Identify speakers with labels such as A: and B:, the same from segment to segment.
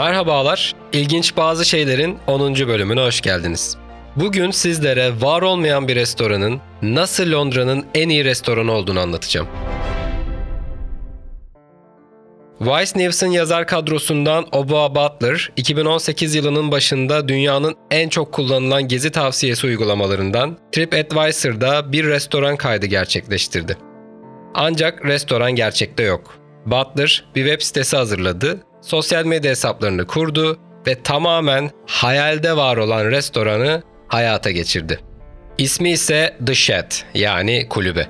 A: Merhabalar, İlginç Bazı Şeylerin 10. bölümüne hoş geldiniz. Bugün sizlere var olmayan bir restoranın nasıl Londra'nın en iyi restoranı olduğunu anlatacağım. Vice News'ın yazar kadrosundan Oba Butler, 2018 yılının başında dünyanın en çok kullanılan gezi tavsiyesi uygulamalarından TripAdvisor'da bir restoran kaydı gerçekleştirdi. Ancak restoran gerçekte yok. Butler bir web sitesi hazırladı, sosyal medya hesaplarını kurdu ve tamamen hayalde var olan restoranı hayata geçirdi. İsmi ise The Shed yani kulübe.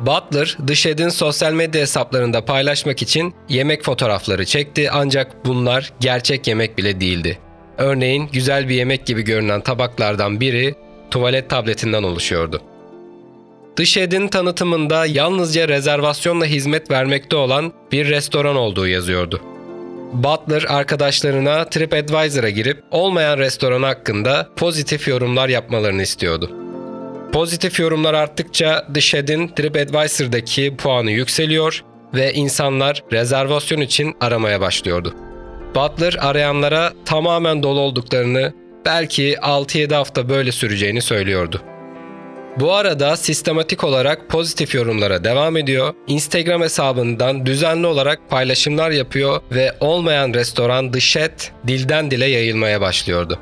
A: Butler, The Shed'in sosyal medya hesaplarında paylaşmak için yemek fotoğrafları çekti ancak bunlar gerçek yemek bile değildi. Örneğin güzel bir yemek gibi görünen tabaklardan biri tuvalet tabletinden oluşuyordu. The Shed'in tanıtımında yalnızca rezervasyonla hizmet vermekte olan bir restoran olduğu yazıyordu. Butler arkadaşlarına TripAdvisor'a girip olmayan restoran hakkında pozitif yorumlar yapmalarını istiyordu. Pozitif yorumlar arttıkça The Shed'in TripAdvisor'daki puanı yükseliyor ve insanlar rezervasyon için aramaya başlıyordu. Butler arayanlara tamamen dolu olduklarını, belki 6-7 hafta böyle süreceğini söylüyordu. Bu arada sistematik olarak pozitif yorumlara devam ediyor. Instagram hesabından düzenli olarak paylaşımlar yapıyor ve olmayan restoran The Shed dilden dile yayılmaya başlıyordu.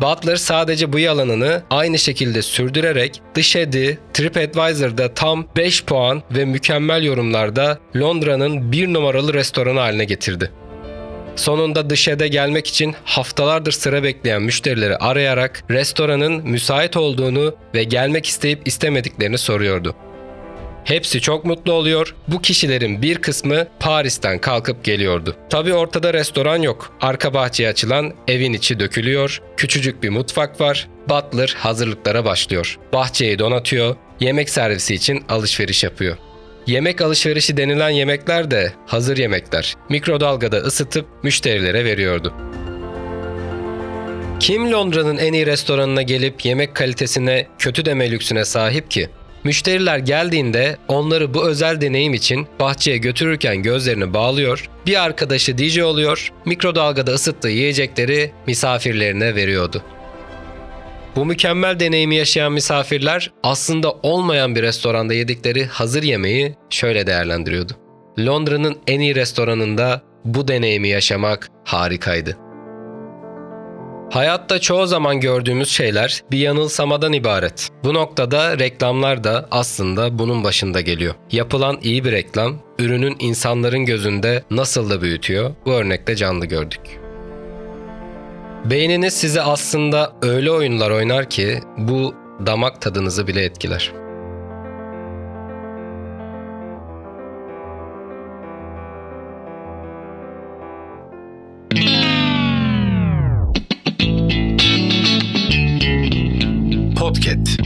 A: Butler sadece bu yalanını aynı şekilde sürdürerek The Shed'i TripAdvisor'da tam 5 puan ve mükemmel yorumlarda Londra'nın bir numaralı restoranı haline getirdi. Sonunda dışarıda gelmek için haftalardır sıra bekleyen müşterileri arayarak restoranın müsait olduğunu ve gelmek isteyip istemediklerini soruyordu. Hepsi çok mutlu oluyor. Bu kişilerin bir kısmı Paris'ten kalkıp geliyordu. Tabi ortada restoran yok. Arka bahçeye açılan evin içi dökülüyor. Küçücük bir mutfak var. Butler hazırlıklara başlıyor. Bahçeyi donatıyor. Yemek servisi için alışveriş yapıyor. Yemek alışverişi denilen yemekler de hazır yemekler. Mikrodalgada ısıtıp müşterilere veriyordu. Kim Londra'nın en iyi restoranına gelip yemek kalitesine kötü deme lüksüne sahip ki? Müşteriler geldiğinde onları bu özel deneyim için bahçeye götürürken gözlerini bağlıyor, bir arkadaşı DJ oluyor, mikrodalgada ısıttığı yiyecekleri misafirlerine veriyordu. Bu mükemmel deneyimi yaşayan misafirler aslında olmayan bir restoranda yedikleri hazır yemeği şöyle değerlendiriyordu. Londra'nın en iyi restoranında bu deneyimi yaşamak harikaydı. Hayatta çoğu zaman gördüğümüz şeyler bir yanılsamadan ibaret. Bu noktada reklamlar da aslında bunun başında geliyor. Yapılan iyi bir reklam, ürünün insanların gözünde nasıl da büyütüyor bu örnekte canlı gördük. Beyniniz size aslında öyle oyunlar oynar ki bu damak tadınızı bile etkiler. Podcast